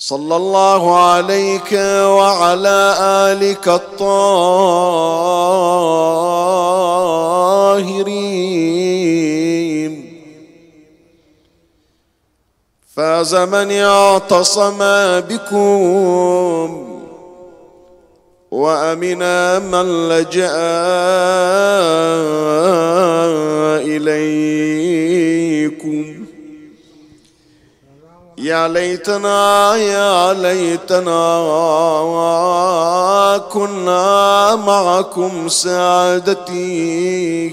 صلى الله عليك وعلى آلك الطاهرين. فاز من اعتصم بكم وأمنا من لجأ إليكم. يا ليتنا يا ليتنا كنا معكم سعادتي.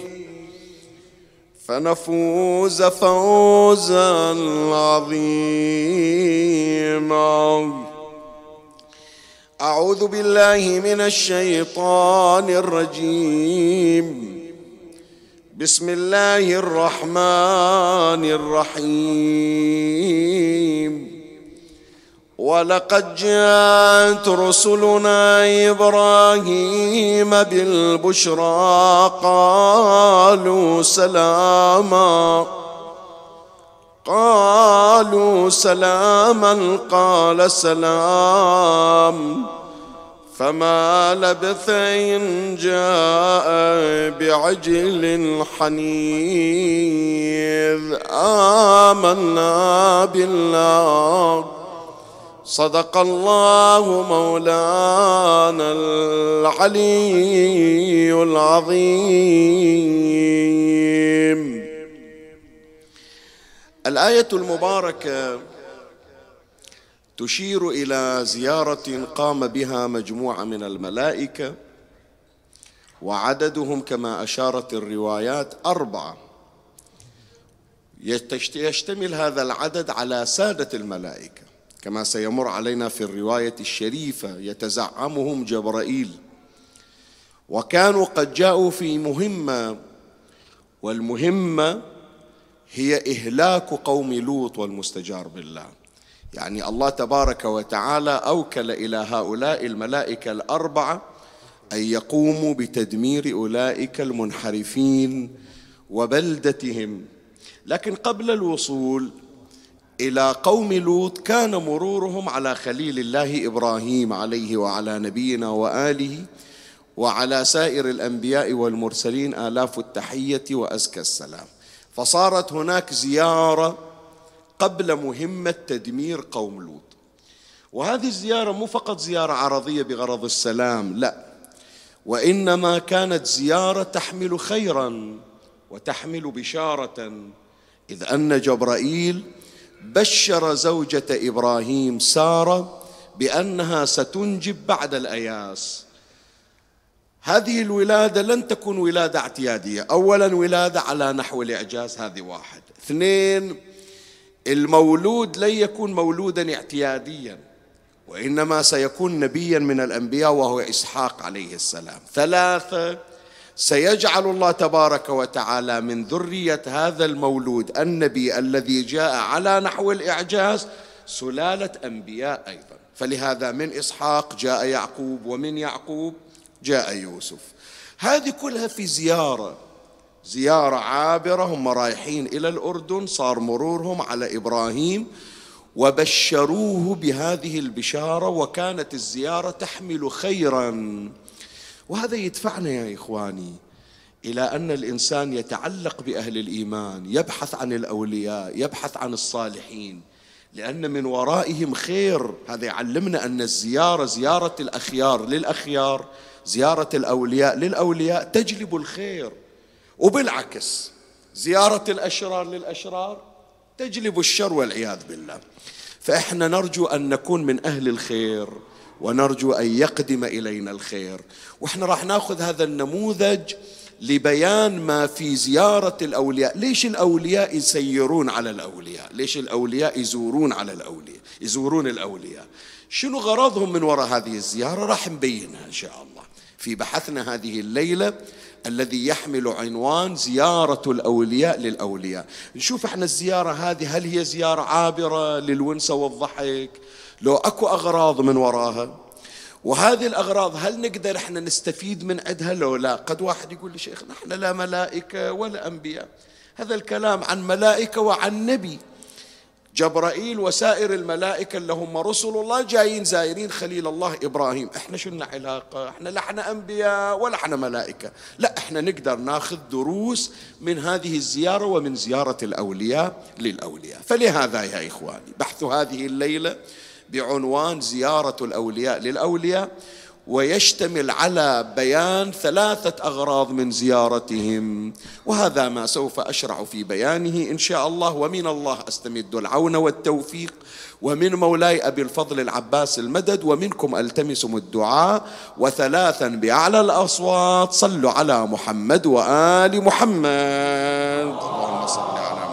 فنفوز فوزا عظيما. أعوذ بالله من الشيطان الرجيم. بسم الله الرحمن الرحيم. ولقد جاءت رسلنا إبراهيم بالبشرى قالوا سلاما قالوا سلاما قال سلام. فما لبث إن جاء بعجل حنيذ. آمنا بالله. صدق الله مولانا العلي العظيم. الآية المباركة تشير إلى زيارة قام بها مجموعة من الملائكة وعددهم كما أشارت الروايات أربعة. يشتمل هذا العدد على سادة الملائكة. كما سيمر علينا في الرواية الشريفة يتزعمهم جبرائيل. وكانوا قد جاءوا في مهمة والمهمة هي إهلاك قوم لوط والمستجار بالله. يعني الله تبارك وتعالى أوكل إلى هؤلاء الملائكة الأربعة أن يقوموا بتدمير أولئك المنحرفين وبلدتهم. لكن قبل الوصول إلى قوم لوط كان مرورهم على خليل الله إبراهيم عليه وعلى نبينا وآله وعلى سائر الأنبياء والمرسلين آلاف التحية وأزكى السلام. فصارت هناك زيارة قبل مهمة تدمير قوم لوط. وهذه الزيارة مو فقط زيارة عرضية بغرض السلام لا. وإنما كانت زيارة تحمل خيرا وتحمل بشارة إذ أن جبرائيل بشر زوجة إبراهيم سارة بأنها ستنجب بعد الأياس. هذه الولادة لن تكون ولادة اعتيادية. أولا ولادة على نحو الإعجاز هذه واحد. اثنين المولود لن يكون مولودا اعتياديا وإنما سيكون نبيا من الأنبياء وهو إسحاق عليه السلام. ثلاثة سيجعل الله تبارك وتعالى من ذرية هذا المولود النبي الذي جاء على نحو الإعجاز سلالة أنبياء أيضا. فلهذا من إسحاق جاء يعقوب ومن يعقوب جاء يوسف. هذه كلها في زيارة زيارة عابرة هم رايحين إلى الأردن صار مرورهم على إبراهيم وبشروه بهذه البشارة وكانت الزيارة تحمل خيرا. وهذا يدفعنا يا إخواني إلى أن الإنسان يتعلق بأهل الإيمان يبحث عن الأولياء يبحث عن الصالحين لأن من ورائهم خير. هذا يعلمنا أن الزيارة زيارة الأخيار للأخيار زيارة الأولياء للأولياء تجلب الخير. وبالعكس زيارة الأشرار للأشرار تجلب الشر والعياذ بالله. فإحنا نرجو أن نكون من أهل الخير ونرجو أن يقدم إلينا الخير. وإحنا راح ناخذ هذا النموذج لبيان ما في زيارة الأولياء. ليش الأولياء يسيرون على الأولياء؟ ليش الأولياء يزورون على الأولياء؟ يزورون الأولياء. شنو غرضهم من وراء هذه الزيارة؟ راح نبينها إن شاء الله. في بحثنا هذه الليلة الذي يحمل عنوان زيارة الأولياء للأولياء. نشوف إحنا الزيارة هذه هل هي زيارة عابرة للونسة والضحك؟ لو أكو أغراض من وراها. وهذه الأغراض هل نقدر إحنا نستفيد من عندها لو لا؟ قد واحد يقول لي شيخ نحن لا ملائكة ولا أنبياء. هذا الكلام عن ملائكة وعن نبي. جبرائيل وسائر الملائكة اللي هم رسل الله جايين زايرين خليل الله إبراهيم. إحنا شو لنا علاقة إحنا لا إحنا أنبياء ولا إحنا ملائكة. لا إحنا نقدر ناخذ دروس من هذه الزيارة ومن زيارة الأولياء للأولياء. فلهذا يا إخواني بحث هذه الليلة بعنوان زيارة الأولياء للأولياء. ويشتمل على بيان ثلاثة أغراض من زيارتهم. وهذا ما سوف أشرع في بيانه إن شاء الله. ومن الله أستمد العون والتوفيق. ومن مولاي أبي الفضل العباس المدد. ومنكم ألتمسم الدعاء. وثلاثا بأعلى الأصوات. صلوا على محمد وآل محمد. اللهم صل على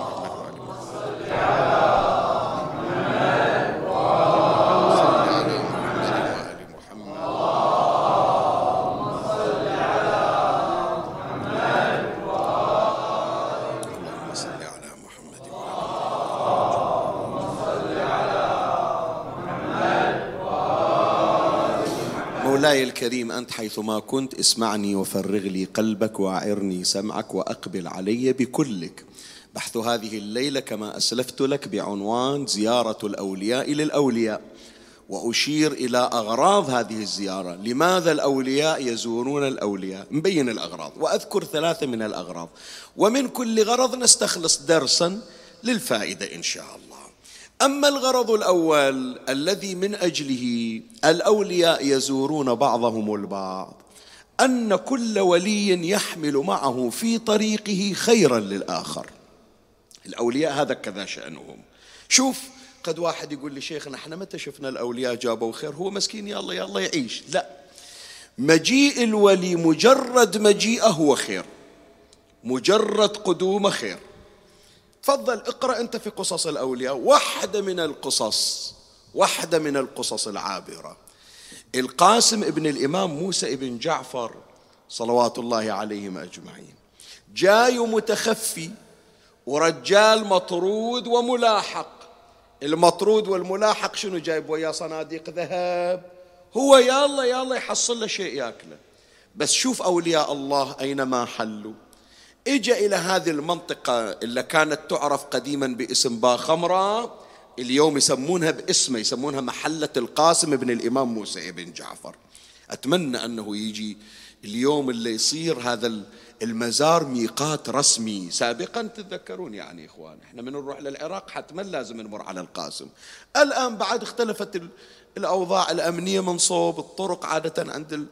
مولاي الكريم أنت حيثما كنت اسمعني وفرغ لي قلبك وأعرني سمعك وأقبل علي بكلك. بحث هذه الليلة كما أسلفت لك بعنوان زيارة الأولياء للأولياء. وأشير إلى أغراض هذه الزيارة. لماذا الأولياء يزورون الأولياء؟ مبين الأغراض. وأذكر ثلاثة من الأغراض. ومن كل غرض نستخلص درسا للفائدة إن شاء الله. أما الغرض الأول الذي من أجله الأولياء يزورون بعضهم البعض أن كل ولي يحمل معه في طريقه خيرا للآخر. الأولياء هذا كذا شأنهم. شوف قد واحد يقول لي شيخنا إحنا متى شفنا الأولياء جابوا خير؟ هو مسكين يلا يلا يعيش. لا. مجيء الولي مجرد مجيئة هو خير. مجرد قدومة خير. تفضل اقرأ أنت في قصص الأولياء. واحدة من القصص واحدة من القصص العابرة. القاسم ابن الإمام موسى ابن جعفر صلوات الله عليهم أجمعين. جاي متخفي ورجال مطرود وملاحق. المطرود والملاحق شنو جايب وياه صناديق ذهب؟ هو يلا يلا يحصل له شيء ياكله. بس شوف أولياء الله أينما حلوا. اجى إلى هذه المنطقة اللي كانت تعرف قديما باسم باخمره اليوم يسمونها باسمه يسمونها محلة القاسم بن الإمام موسى بن جعفر. أتمنى أنه يجي اليوم اللي يصير هذا المزار ميقات رسمي. سابقا تتذكرون يعني إخوان إحنا من نروح للعراق حتما لازم نمر على القاسم. الآن بعد اختلفت الأوضاع الأمنية من صوب الطرق عادة عند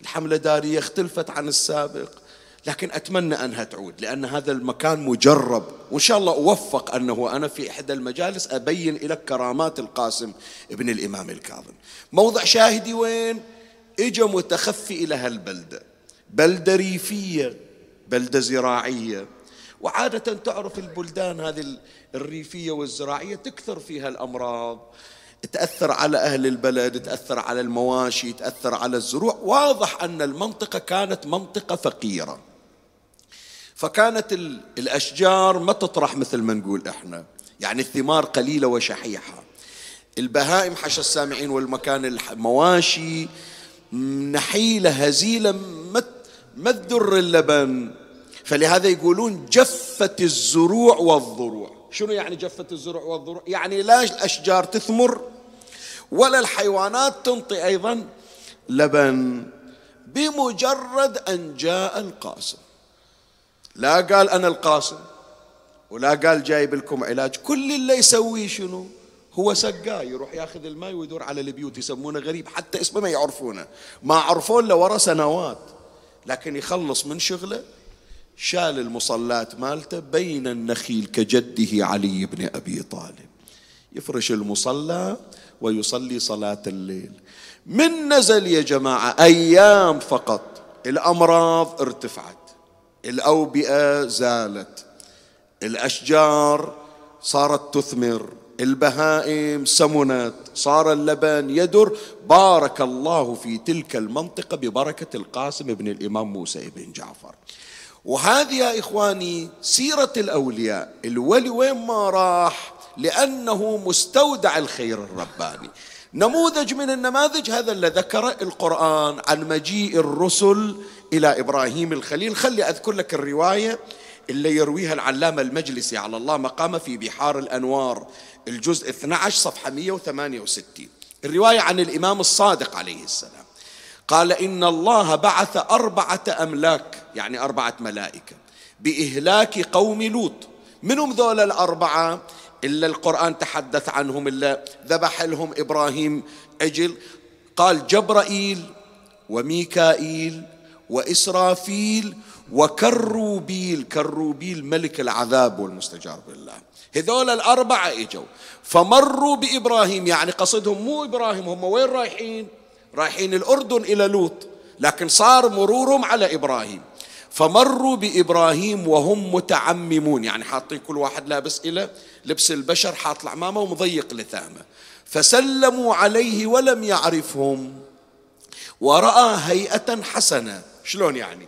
الحملة دارية اختلفت عن السابق. لكن أتمنى أنها تعود لأن هذا المكان مجرب. وإن شاء الله أوفق أنه أنا في إحدى المجالس أبين لك كرامات القاسم ابن الإمام الكاظم. موضع شاهدي وين؟ إجا متخفي إلى هالبلدة بلدة ريفية بلدة زراعية. وعادة تعرف البلدان هذه الريفية والزراعية تكثر فيها الأمراض. تأثر على أهل البلد تأثر على المواشي تأثر على الزروع. واضح أن المنطقة كانت منطقة فقيرة. فكانت الأشجار ما تطرح مثل ما نقول إحنا. يعني الثمار قليلة وشحيحة. البهائم حش السامعين والمكان المواشي نحيلة هزيلة ما تدر اللبن. فلهذا يقولون جفت الزروع والضروع. شنو يعني جفت الزروع والضروع؟ يعني لا الأشجار تثمر ولا الحيوانات تنطي أيضا لبن بمجرد أن جاء القاسم لا قال أنا القاسم ولا قال جايب لكم علاج. كل اللي يسويه شنو؟ هو سقاي يروح ياخذ الماء ويدور على البيوت يسمونه غريب حتى اسمه ما يعرفونه. ما عرفوا له ورا سنوات. لكن يخلص من شغله شال المصلات مالته بين النخيل كجده علي بن أبي طالب. يفرش المصلى ويصلي صلاة الليل. من نزل يا جماعة؟ أيام فقط. الأمراض ارتفعت. الأوبئة زالت. الأشجار صارت تثمر. البهائم سمنت. صار اللبن يدر. بارك الله في تلك المنطقة ببركة القاسم بن الإمام موسى بن جعفر. وهذه يا إخواني سيرة الأولياء. الولي وين ما راح لأنه مستودع الخير الرباني. نموذج من النماذج هذا اللي ذكره القرآن عن مجيء الرسل إلى إبراهيم الخليل. خلي أذكر لك الرواية اللي يرويها العلامة المجلسي على الله مقامه في بحار الأنوار الجزء 12 صفحة 168 الرواية عن الإمام الصادق عليه السلام. قال إن الله بعث أربعة أملاك يعني أربعة ملائكة بإهلاك قوم لوط. منهم ذول الأربعة؟ إلا القرآن تحدث عنهم إلا ذبح لهم إبراهيم عجل قال جبرائيل وميكائيل وإسرافيل وكروبيل. كروبيل ملك العذاب والمستجار بالله. هذول الأربعة إجوا. فمروا بإبراهيم يعني قصدهم مو إبراهيم هم وين رايحين؟ رايحين الأردن إلى لوط. لكن صار مرورهم على إبراهيم. فمروا بإبراهيم وهم متعممون. يعني حاطين كل واحد لابس إلى لبس البشر حاط العمامة ومضيق لثامة. فسلموا عليه ولم يعرفهم. ورأى هيئة حسنة. شلون يعني؟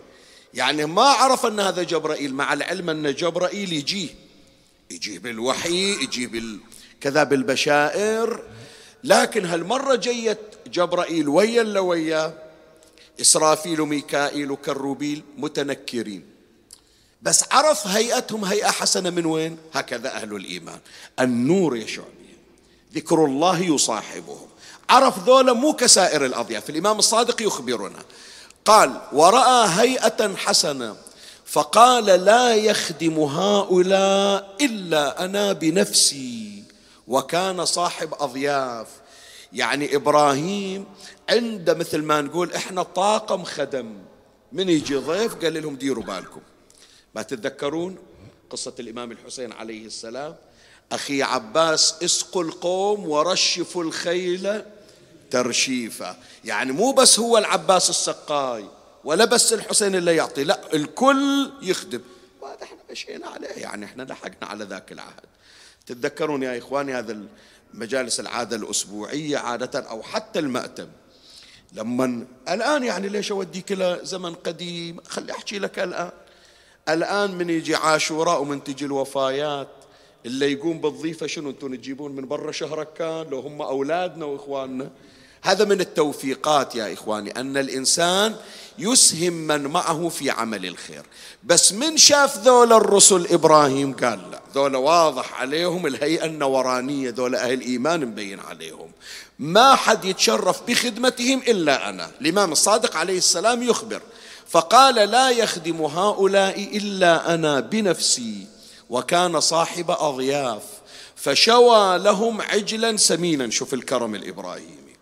يعني ما عرف أن هذا جبرائيل مع العلم أن جبرائيل يجيه. يجيب الوحي يجيب كذا بالبشائر. لكن هالمرة جيت جبرائيل ويا اللي وياه إسرافيل وميكائيل وكروبيل متنكرين. بس عرف هيئتهم هيئة حسنة من وين؟ هكذا أهل الإيمان. النور يشع بهم ذكر الله يصاحبهم. عرف ذولا مو كسائر الأضياف الإمام الصادق يخبرنا. قال ورأى هيئة حسنة فقال لا يخدم هؤلاء إلا أنا بنفسي. وكان صاحب أضياف. يعني إبراهيم عنده مثل ما نقول إحنا طاقم خدم. من يجي ضيف قال لهم ديروا بالكم. ما تتذكرون قصة الإمام الحسين عليه السلام؟ أخي عباس اسقوا القوم ورشفوا الخيل ترشيفا. يعني مو بس هو العباس السقاي ولا بس الحسين اللي يعطي لا الكل يخدم. وهذا إحنا مشينا عليه يعني إحنا لحقنا على ذاك العهد. تتذكرون يا إخواني هذا مجالس العادة الأسبوعية عادة أو حتى المأتم. لما الآن يعني ليش أوديك إلى زمن قديم؟ خلي أحكي لك الآن. الآن من يجي عاشوراء ومن تجي الوفايات اللي يقوم بالضيفة شنو أنتم تجيبون؟ من برا شهرك كان لو هم أولادنا وإخواننا. هذا من التوفيقات يا إخواني أن الإنسان يسهم من معه في عمل الخير. بس من شاف ذول الرسل إبراهيم؟ قال لا. ذول واضح عليهم الهيئة النورانية ذول أهل إيمان مبين عليهم. ما حد يتشرف بخدمتهم إلا أنا. الإمام الصادق عليه السلام يخبر فقال لا يخدم هؤلاء إلا أنا بنفسي وكان صاحب أضياف فشوى لهم عجلا سمينا. شوف الكرم الإبراهيمي.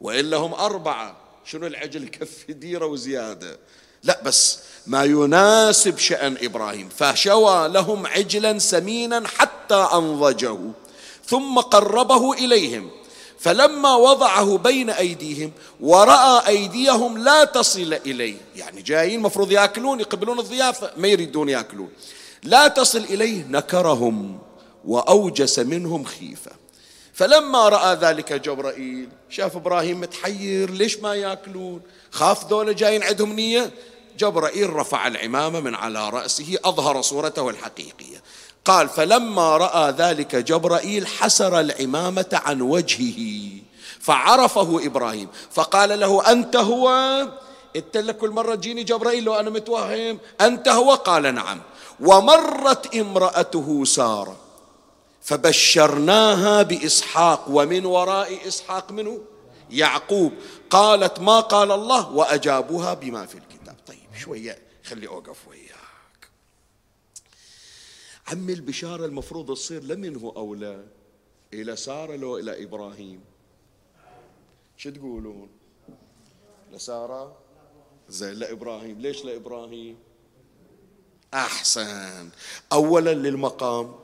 وإلا هم أربعة شنو العجل؟ كف ديرة وزيادة. لا بس ما يناسب شأن إبراهيم. فشوى لهم عجلا سمينا حتى أنضجه ثم قربه إليهم. فلما وضعه بين أيديهم ورأى أيديهم لا تصل إليه. يعني جايين مفروض يأكلون يقبلون الضيافة ما يريدون يأكلون. لا تصل إليه نكرهم وأوجس منهم خيفة. فلما رأى ذلك جبرائيل شاف إبراهيم متحير ليش ما يأكلون؟ خاف ذولا جايين عندهم نية. جبرائيل رفع العمامة من على رأسه أظهر صورته الحقيقية. قال فلما رأى ذلك جبرائيل حسر العمامة عن وجهه فعرفه إبراهيم. فقال له أنت هو؟ قلت لك كل مرة تجيني جبرائيل لو أنا متوهم. أنت هو؟ قال نعم. ومرت امرأته سارة فبشرناها بإسحاق. ومن وراء إسحاق منه؟ يعقوب. قالت ما قال الله؟ وأجابوها بما في الكتاب. طيب شوية خلي أوقف وياك عمي البشاره المفروض تصير لمن هو اولى إلى سارة لو إلى إبراهيم. شو تقولون؟ لسارة؟ زين لإبراهيم. ليش لإبراهيم؟ أحسن. أولا للمقام.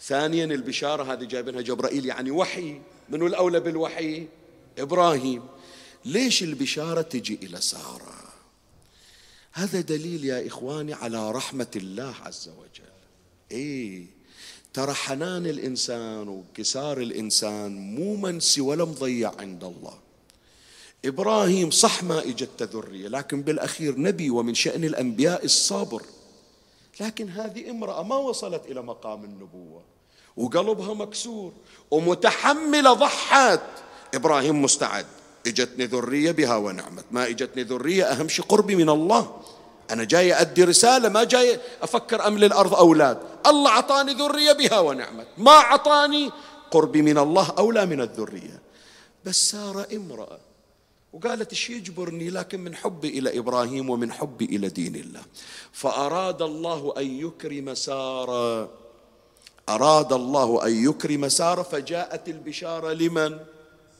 ثانيا البشارة هذه جايبينها جبرائيل يعني وحي. منو الأولى بالوحي؟ إبراهيم. ليش البشارة تجي إلى سارة؟ هذا دليل يا إخواني على رحمة الله عز وجل. إيه ترى حنان الإنسان وكسار الإنسان مو منسي ولا مضيع عند الله. إبراهيم صح ما إجت ذرية لكن بالأخير نبي ومن شأن الأنبياء الصبر لكن هذه امرأة ما وصلت إلى مقام النبوة وقلبها مكسور ومتحملة ضحت إبراهيم مستعد إجتني ذرية بها ونعمت. ما إجتني ذرية أهم شيء قربي من الله. أنا جاي أدي رسالة ما جاي أفكر أملي الأرض أولاد. الله أعطاني ذرية بها ونعمت. ما أعطاني قربي من الله أولى من الذرية. بس سارة امرأة. وقالت إيش يجبرني؟ لكن من حبي إلى إبراهيم ومن حبي إلى دين الله. فأراد الله أن يكرم سارة. أراد الله أن يكرم سارة فجاءت البشارة لمن؟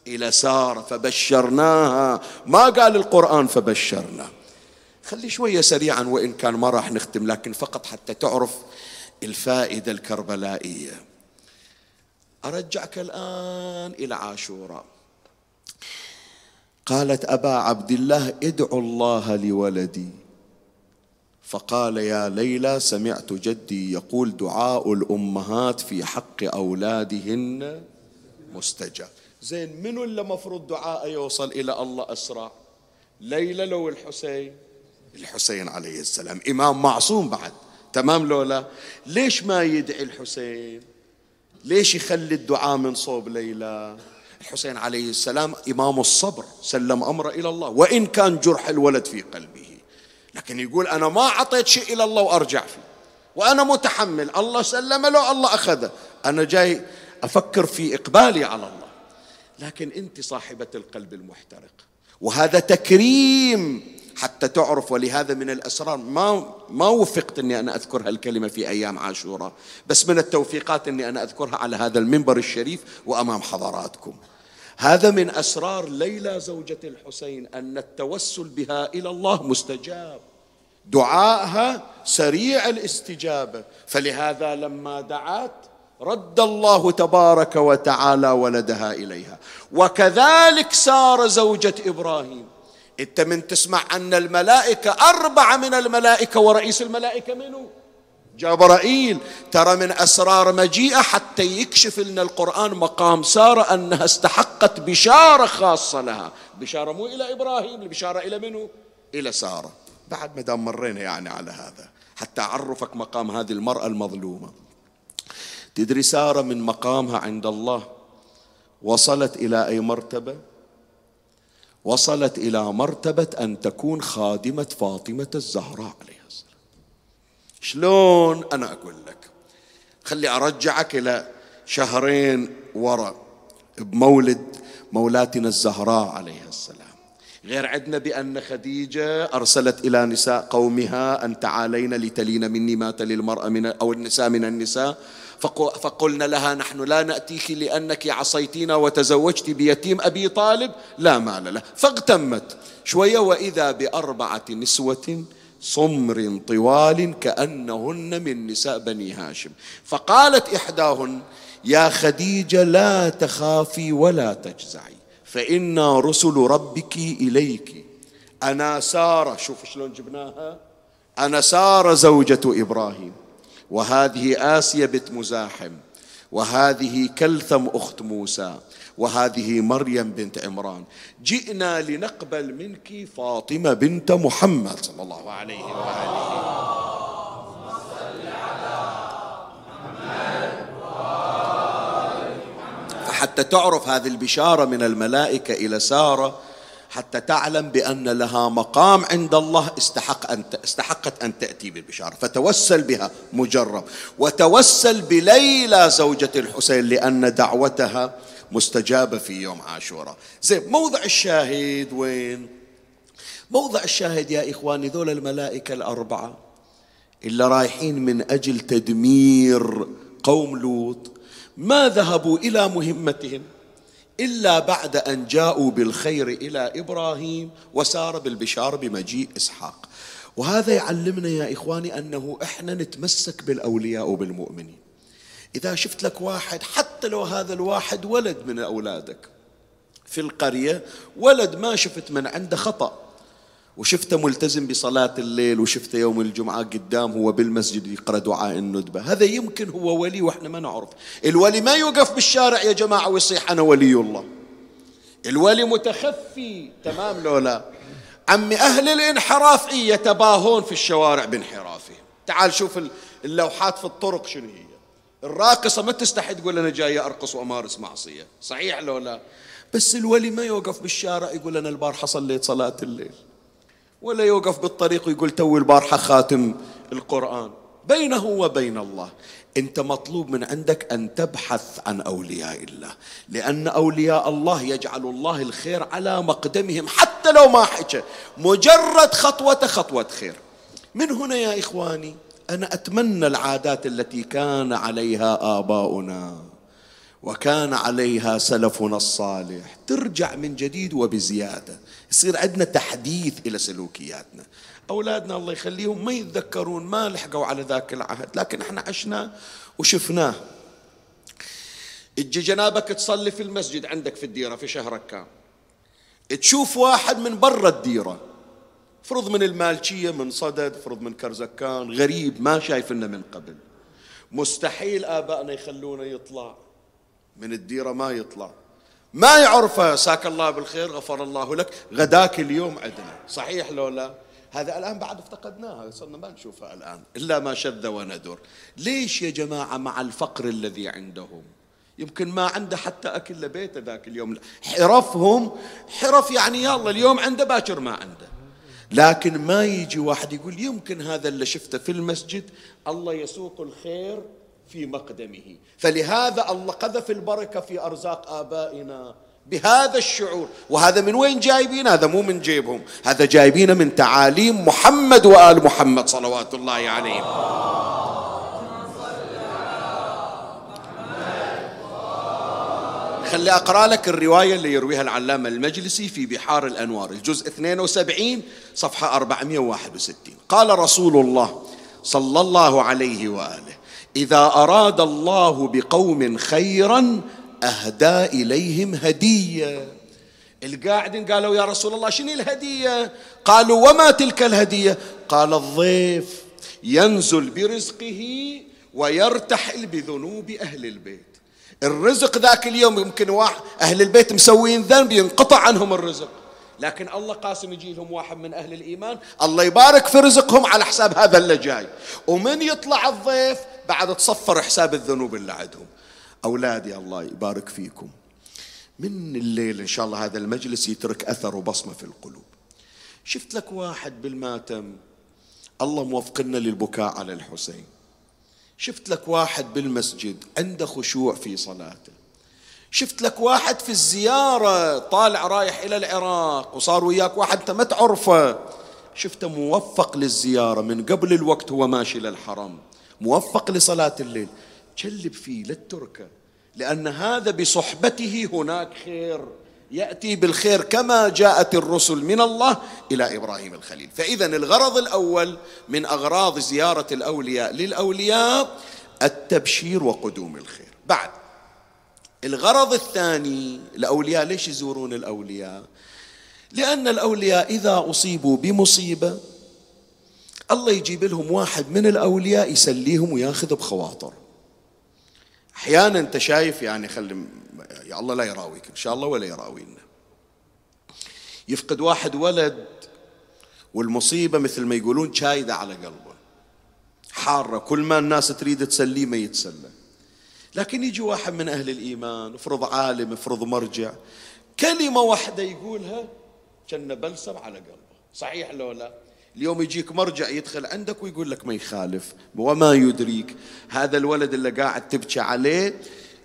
إلى سارة فبشرناها. ما قال القرآن فبشرنا خلي شوية سريعا وإن كان ما راح نختم لكن فقط حتى تعرف الفائدة الكربلائية. أرجعك الآن إلى عاشوراء. قالت أبا عبد الله ادعوا الله لولدي. فقال يا ليلى سمعت جدي يقول دعاء الأمهات في حق أولادهن مستجاب. زين منو اللي مفروض دعاء يوصل إلى الله أسرع؟ ليلى لو الحسين؟ الحسين عليه السلام. إمام معصوم بعد. تمام لولا؟ ليش ما يدعي الحسين؟ ليش يخلي الدعاء من صوب ليلى؟ الحسين عليه السلام إمام الصبر سلم أمره إلى الله. وإن كان جرح الولد في قلبه. لكن يقول أنا ما أعطيت شيء إلى الله وأرجع فيه. وأنا متحمل. الله سلم له الله أخذه. أنا جاي أفكر في إقبالي على الله. لكن أنت صاحبة القلب المحترق. وهذا تكريم. حتى تعرف ولهذا من الأسرار ما ما وفقت إني أنا اذكر هالكلمه في أيام عاشوراء بس من التوفيقات إني أنا أذكرها على هذا المنبر الشريف وأمام حضراتكم. هذا من أسرار ليلى زوجة الحسين أن التوسل بها إلى الله مستجاب. دعائها سريع الاستجابة. فلهذا لما دعت رد الله تبارك وتعالى ولدها إليها. وكذلك سار زوجة إبراهيم. انت من تسمع ان الملائكة اربعة من الملائكة ورئيس الملائكة منه جبرائيل. ترى من اسرار مجيئة حتى يكشف لنا القرآن مقام سارة انها استحقت بشارة خاصة لها. بشارة مو إلى إبراهيم البشارة إلى منه إلى سارة. بعد ما دام مرينا يعني على هذا حتى أعرفك مقام هذه المرأة المظلومة. تدري سارة من مقامها عند الله وصلت إلى أي مرتبة؟ وصلت إلى مرتبة أن تكون خادمة فاطمة الزهراء عليها السلام. شلون أنا أقول لك؟ خلي أرجعك إلى شهرين وراء بمولد مولاتنا الزهراء عليها السلام. غير عندنا بأن خديجة أرسلت إلى نساء قومها أن تعالين لتلين مني ما تلي المرأة من أو النساء من النساء. فقلنا لها نحن لا نأتيك لأنك عصيتينا وتزوجت بيتيم أبي طالب. لا مال له. فاغتمت. شوية وإذا بأربعة نسوة صمر طوال كأنهن من نساء بني هاشم. فقالت إحداهن يا خديجة لا تخافي ولا تجزعي فإنا رسل ربك إليك. أنا سارة شوف شلون جبناها. أنا سارة زوجة إبراهيم. وهذه آسيا بنت مزاحم وهذه كلثم أخت موسى وهذه مريم بنت عمران. جئنا لنقبل منك فاطمة بنت محمد صلى الله عليه وآله فحتى تعرف هذه البشارة من الملائكة إلى سارة حتى تعلم بأن لها مقام عند الله استحق أن استحقت أن تأتي بالبشارة. فتوسل بها مجرب. وتوسل بليلى زوجة الحسين لأن دعوتها مستجابة في يوم عاشوراء. زين موضع الشاهد وين؟ موضع الشاهد يا إخواني ذول الملائكة الأربعة اللي رايحين من أجل تدمير قوم لوط ما ذهبوا إلى مهمتهم؟ إلا بعد أن جاءوا بالخير إلى إبراهيم وسار بالبشارة بمجيء إسحاق. وهذا يعلمنا يا إخواني أنه إحنا نتمسك بالأولياء وبالمؤمنين. إذا شفت لك واحد حتى لو هذا الواحد ولد من أولادك في القرية ولد ما شفت من عنده خطأ. وشفته ملتزم بصلاة الليل وشفته يوم الجمعة قدام هو بالمسجد يقرأ دعاء الندبة. هذا يمكن هو ولي وإحنا ما نعرف. الولي ما يوقف بالشارع يا جماعة ويصيح أنا ولي الله. الولي متخفي تمام لولا عمي أهل الانحراف يتباهون في الشوارع بانحرافهم تعال شوف اللوحات في الطرق شنو هي. الراقصة ما تستحي تقول أنا جاي أرقص وأمارس معصية. صحيح لو لا؟ بس الولي ما يوقف بالشارع يقول أنا البارحة صليت صلاة الليل. ولا يوقف بالطريق ويقول تو البارحة خاتم القرآن. بينه وبين الله. انت مطلوب من عندك أن تبحث عن أولياء الله. لأن أولياء الله يجعل الله الخير على مقدمهم حتى لو ما حكى. مجرد خطوة خطوة خير. من هنا يا إخواني؟ أنا أتمنى العادات التي كان عليها آباؤنا. وكان عليها سلفنا الصالح. ترجع من جديد وبزيادة. يصير عندنا تحديث إلى سلوكياتنا. أولادنا الله يخليهم ما يتذكرون ما لحقوا على ذاك العهد. لكن إحنا عشنا وشفناه. تجي جنابك تصلي في المسجد عندك في الديرة في شهرك كان تشوف واحد من برا الديرة. فرض من المالكية من صدد فرض من كرزكان غريب ما شايف لنا من قبل. مستحيل آبائنا يخلونه يطلع. من الديرة ما يطلع. ما يعرفه ساك الله بالخير غفر الله لك. غداك اليوم عندنا صحيح لو لا؟ هذا الآن بعد افتقدناها صرنا ما نشوفها الآن. إلا ما شذ وندر. ليش يا جماعة مع الفقر الذي عندهم؟ يمكن ما عنده حتى أكل لبيته ذاك اليوم. حرفهم حرف يعني يلا اليوم عنده باكر ما عنده. لكن ما يجي واحد يقول يمكن هذا اللي شفته في المسجد الله يسوق الخير في مقدمه. فلهذا الله قذف البركة في أرزاق آبائنا بهذا الشعور. وهذا من وين جايبين؟ هذا مو من جيبهم. هذا جايبينه من تعاليم محمد وآل محمد صلوات الله عليهم. خلي أقرأ لك الرواية اللي يرويها العلامة المجلسي في بحار الأنوار الجزء 72 صفحة 461 قال رسول الله صلى الله عليه وآله إذا أراد الله بقوم خيرا أهدى إليهم هدية. القاعدين قالوا يا رسول الله شنو الهدية؟ قالوا وما تلك الهدية؟ قال الضيف ينزل برزقه ويرتحل بذنوب أهل البيت. الرزق ذاك اليوم يمكن واحد أهل البيت مسوين ذنب ينقطع عنهم الرزق. لكن الله قاسم يجي لهم واحد من أهل الإيمان الله يبارك في رزقهم على حساب هذا اللي جاي. ومن يطلع الضيف بعد تصفر حساب الذنوب اللي عندهم. أولادي الله يبارك فيكم. من الليل إن شاء الله هذا المجلس يترك أثر وبصمة في القلوب. شفت لك واحد بالماتم الله موفقنا للبكاء على الحسين. شفت لك واحد بالمسجد عنده خشوع في صلاته. شفت لك واحد في الزيارة طالع رايح إلى العراق وصار وياك واحد أنت ما تعرفه. شفته موفق للزيارة من قبل الوقت هو ماشي للحرم. موفق لصلاة الليل. جلب فيه للتركة لأن هذا بصحبته هناك خير. يأتي بالخير كما جاءت الرسل من الله إلى إبراهيم الخليل. فإذا الغرض الأول من أغراض زيارة الأولياء للأولياء التبشير وقدوم الخير. بعد الغرض الثاني الأولياء ليش يزورون الأولياء؟ لأن الأولياء إذا أصيبوا بمصيبة الله يجيب لهم واحد من الأولياء يسليهم وياخذ بخواطر. أحيانا أنت شايف يعني خلي يا الله لا يراويك إن شاء الله ولا يراوينا. يفقد واحد ولد والمصيبة مثل ما يقولون شايدة على قلبه. حارة كل ما الناس تريد تسليه ما يتسلى. لكن يجي واحد من أهل الإيمان افرض عالم افرض مرجع كلمة واحدة يقولها كان بلسم على قلبه. صحيح لو لا؟ اليوم يجيك مرجع يدخل عندك ويقول لك ما يخالف وما يدريك. هذا الولد اللي قاعد تبكي عليه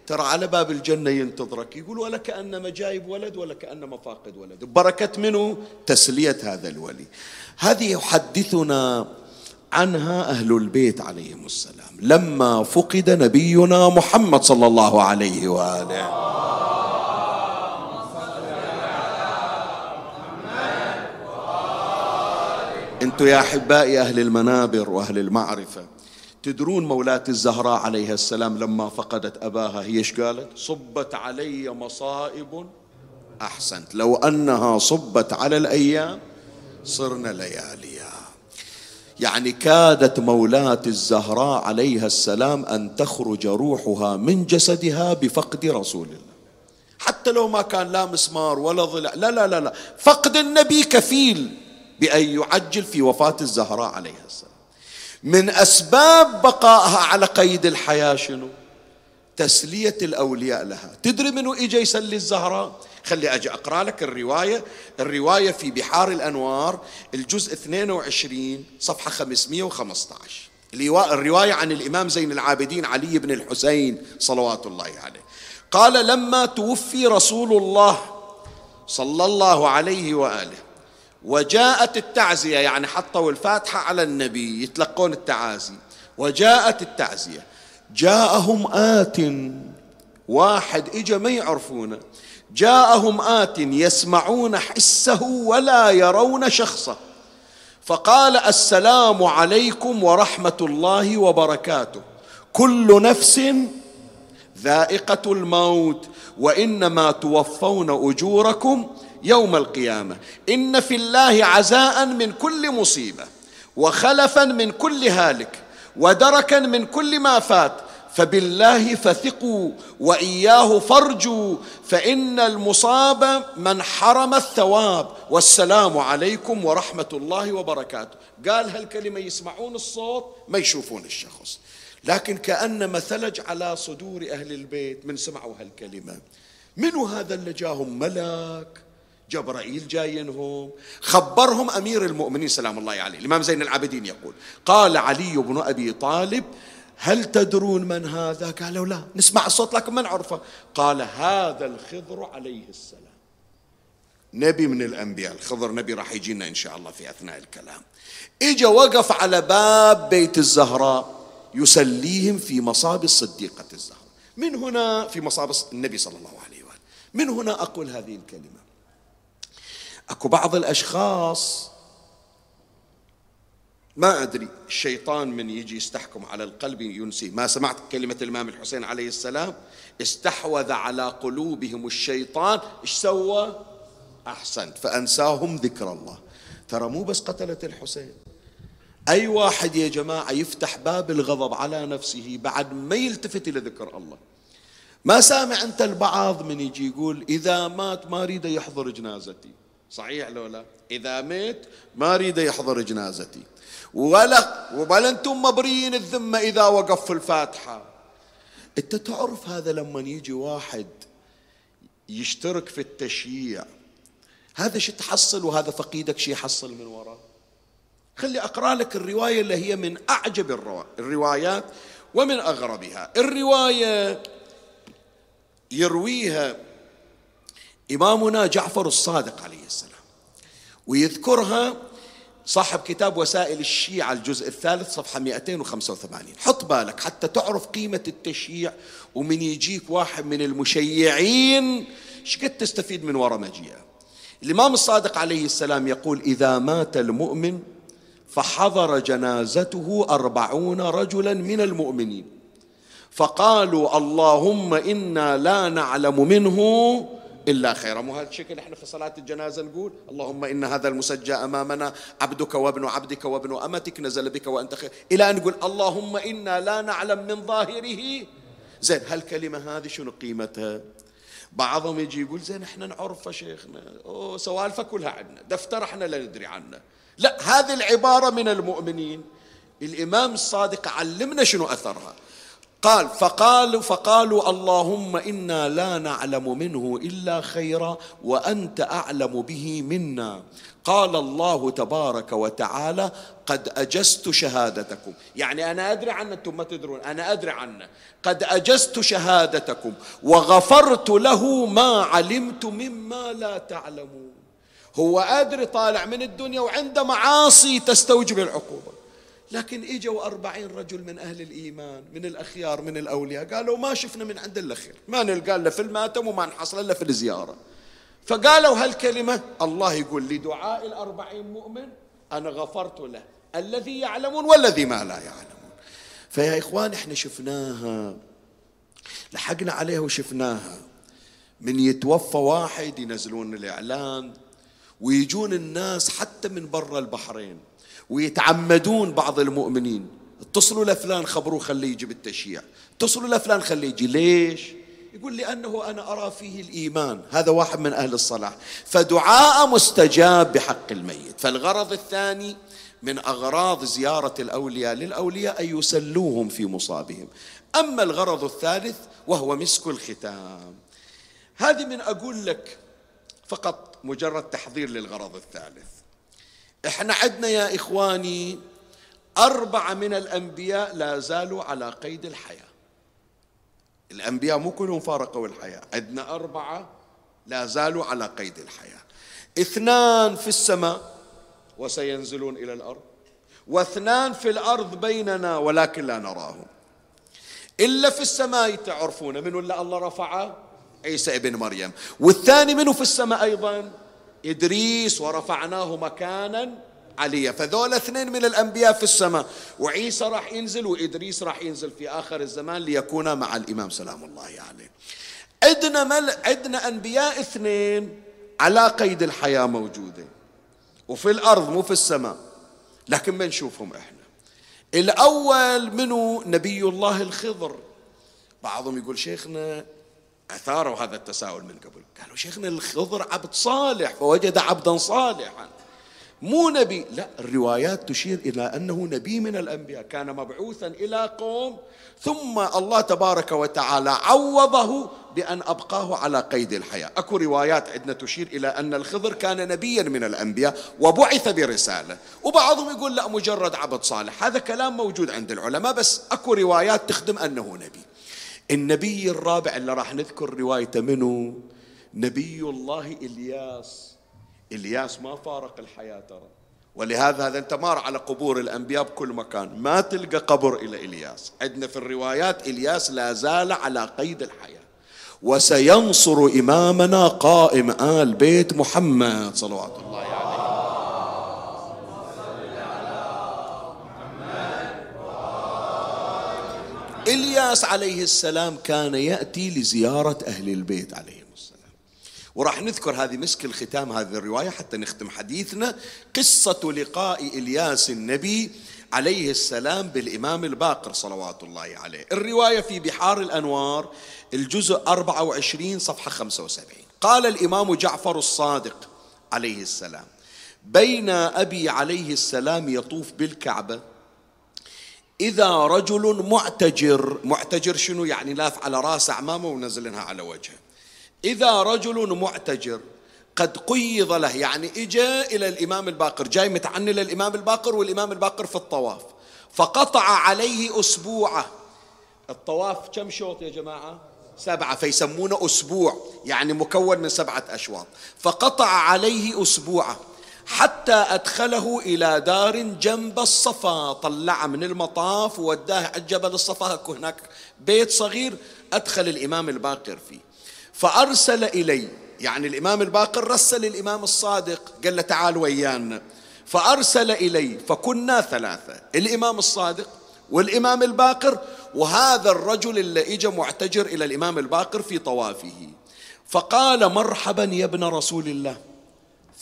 ترى على باب الجنة ينتظرك. يقول ولا كأنما جايب ولد ولا كأنما فاقد ولد. بركة منه تسلية هذا الولي. هذه يحدثنا عنها أهل البيت عليهم السلام. لما فقد نبينا محمد صلى الله عليه وآله. أنتم يا احبائي أهل المنابر واهل المعرفة تدرون مولاة الزهراء عليها السلام لما فقدت أباها هي إيش قالت؟ صبت علي مصائب أحسنت. لو أنها صبت على الأيام صرنا لياليا يعني كادت مولاة الزهراء عليها السلام أن تخرج روحها من جسدها بفقد رسول الله. حتى لو ما كان لا مسمار ولا ضلع لا لا لا لا. فقد النبي كفيل. بأن يعجل في وفاة الزهراء عليها السلام. من أسباب بقائها على قيد الحياة شنو؟ تسلية الأولياء لها. تدري منو إجا يسلي الزهراء؟ خلي أجي أقرأ لك الرواية. الرواية في بحار الأنوار الجزء 22 صفحة 515 الرواية عن الإمام زين العابدين علي بن الحسين صلوات الله عليه. قال لما توفي رسول الله صلى الله عليه وآله وجاءت التعزية يعني حطوا الفاتحة على النبي يتلقون التعازي. وجاءت التعزية. جاءهم آت واحد إجا ما يعرفونه جاءهم آت يسمعون حسه ولا يرون شخصه. فقال السلام عليكم ورحمة الله وبركاته. كل نفس ذائقة الموت وإنما توفون أجوركم يوم القيامة. إن في الله عزاء من كل مصيبة وخلفا من كل هالك ودركا من كل ما فات. فبالله فثقوا وإياه فارجوا فإن المصاب من حرم الثواب. والسلام عليكم ورحمة الله وبركاته. قال هالكلمه يسمعون الصوت؟ ما يشوفون الشخص. لكن كانما ثلج على صدور أهل البيت من سمعوا هالكلمة. منو هذا اللي جاهم ملك جبرائيل جاينهم خبرهم أمير المؤمنين سلام الله عليه. الإمام زين العابدين يقول قال علي بن أبي طالب هل تدرون من هذا؟ قالوا لا. نسمع الصوت لكن ما نعرفه. قال هذا الخضر عليه السلام. نبي من الأنبياء. الخضر نبي راح يجينا إن شاء الله في أثناء الكلام. إجا وقف على باب بيت الزهراء يسليهم في مصاب الصديقة الزهراء. من هنا في مصاب النبي صلى الله عليه وآله. من هنا أقول هذه الكلمة. اكو بعض الأشخاص ما أدري الشيطان من يجي يستحكم على القلب ينسي. ما سمعت كلمة الإمام الحسين عليه السلام؟ استحوذ على قلوبهم الشيطان. إيش سوى؟ احسنت فأنساهم ذكر الله. ترى مو بس قتلت الحسين. أي واحد يا جماعة يفتح باب الغضب على نفسه بعد ما يلتفت إلى ذكر الله. ما سامع أنت البعض من يجي يقول إذا مات ما اريد يحضر جنازتي. صحيح لو لا؟ إذا ميت ما أريد يحضر جنازتي. ولا ولا أنتم مبريين الذمة إذا وقف في الفاتحة. أنت تعرف هذا لما يجي واحد يشترك في التشييع. هذا شو تحصل وهذا فقيدك شو يحصل من وراه خلي أقرأ لك الرواية اللي هي من أعجب الروايات ومن أغربها. الرواية يرويها إمامنا جعفر الصادق عليه السلام. ويذكرها صاحب كتاب وسائل الشيعة الجزء الثالث صفحة 285 حط بالك حتى تعرف قيمة التشييع ومن يجيك واحد من المشيعين. شقد تستفيد من وراء مجيئة؟ الإمام الصادق عليه السلام يقول إذا مات المؤمن فحضر جنازته أربعون رجلا من المؤمنين. فقالوا اللهم إنا لا نعلم منه إلا خيرا. مو هذا الشكل إحنا في صلاة الجنازة نقول؟ اللهم إن هذا المسجى أمامنا عبدك وابن عبدك وابن أمتك نزل بك وأنت خير. إلى أن نقول اللهم إنا لا نعلم من ظاهره. زين هالكلمة هذه شنو قيمتها؟ بعضهم يجي يقول زين إحنا نعرفها شيخنا. أوه سوالفه كلها عندنا دفتر إحنا لا ندري عنه. لا هذه العبارة من المؤمنين. الإمام الصادق علمنا شنو أثرها. قال فقالوا فقالوا اللهم إنا لا نعلم منه إلا خيرا وأنت أعلم به منا. قال الله تبارك وتعالى قد أجزت شهادتكم. يعني أنا أدري عنه أنتم ما تدرون. أنا أدري عنه. قد أجزت شهادتكم وغفرت له ما علمت مما لا تعلمون. هو أدري طالع من الدنيا وعنده معاصي تستوجب العقوبة. لكن إجوا أربعين رجل من أهل الإيمان من الأخيار من الأولياء قالوا ما شفنا من عند الله خير ما نلقى إلا في الماتم وما نحصل إلا في الزيارة. فقالوا هالكلمة الله يقول لدعاء الأربعين مؤمن أنا غفرت له الذي يعلمون والذي ما لا يعلمون. فيا إخوان إحنا شفناها لحقنا عليها وشفناها. من يتوفى واحد ينزلون الإعلان ويجون الناس حتى من برا البحرين. ويتعمدون بعض المؤمنين. اتصلوا لفلان خبروه خليه يجي بالتشييع اتصلوا لفلان خليه يجي. ليش؟ يقول لأنه أنا أرى فيه الإيمان. هذا واحد من أهل الصلاح. فدعاء مستجاب بحق الميت. فالغرض الثاني من أغراض زيارة الأولياء للأولياء أن يسلوهم في مصابهم. أما الغرض الثالث وهو مسك الختام. هذه من أقول لك فقط مجرد تحضير للغرض الثالث. إحنا عندنا يا إخواني أربعة من الأنبياء لا زالوا على قيد الحياة. الأنبياء مو كلهم فارقوا الحياة عندنا أربعة لا زالوا على قيد الحياة. اثنان في السماء وسينزلون إلى الأرض واثنان في الأرض بيننا ولكن لا نراهم. إلا في السماء تعرفون من ولا الله رفعه؟ عيسى ابن مريم. والثاني منه في السماء أيضا؟ إدريس ورفعناه مكانا عليا. فذول اثنين من الأنبياء في السماء. وعيسى راح ينزل وإدريس راح ينزل في آخر الزمان ليكون مع الإمام سلام الله عليه. عندنا مل... عندنا أنبياء اثنين على قيد الحياة موجودة. وفي الأرض مو في السماء. لكن ما نشوفهم إحنا. الأول منه نبي الله الخضر. بعضهم يقول شيخنا أثاروا هذا التساؤل من قبل. قالوا شيخنا الخضر عبد صالح فوجد عبدا صالحا. مو نبي. لا الروايات تشير إلى أنه نبي من الأنبياء. كان مبعوثا إلى قوم ثم الله تبارك وتعالى عوضه بأن أبقاه على قيد الحياة. أكو روايات عندنا تشير إلى أن الخضر كان نبيا من الأنبياء وبعث برسالة. وبعضهم يقول لا مجرد عبد صالح. هذا كلام موجود عند العلماء بس أكو روايات تخدم أنه نبي. النبي الرابع اللي راح نذكر روايته منه نبي الله إلياس. إلياس ما فارق الحياة ترى. ولهذا هذا أنت مار على قبور الأنبياء بكل مكان. ما تلقى قبر إلى إلياس. عندنا في الروايات إلياس لا زال على قيد الحياة. وسينصر إمامنا قائم آل بيت محمد صلوات الله عليه. إلياس عليه السلام كان يأتي لزيارة أهل البيت عليهم السلام. وراح نذكر هذه مسك الختام هذه الرواية حتى نختم حديثنا. قصة لقاء إلياس النبي عليه السلام بالإمام الباقر صلوات الله عليه. الرواية في بحار الأنوار الجزء 24 صفحة 75 قال الإمام جعفر الصادق عليه السلام بين أبي عليه السلام يطوف بالكعبة إذا رجل معتجر معتجر شنو يعني؟ لاف على راسه أعمامه ونزلنها على وجهه. إذا رجل معتجر قد قيض له يعني إجا إلى الإمام الباقر جاي متعني للإمام الباقر والإمام الباقر في الطواف. فقطع عليه أسبوعه. الطواف كم شوط يا جماعة؟ سبعة فيسمونه أسبوع يعني مكون من سبعة أشواط. فقطع عليه أسبوعه. حتى أدخله إلى دار جنب الصفا. طلع من المطاف ووداه على جبل الصفا هناك بيت صغير أدخل الإمام الباقر فيه. فأرسل إلي يعني الإمام الباقر رسل الإمام الصادق قال له تعال ويانا. فأرسل إلي فكنا ثلاثة الإمام الصادق والإمام الباقر وهذا الرجل اللي إجا معتجر إلى الإمام الباقر في طوافه. فقال مرحبا يا ابن رسول الله.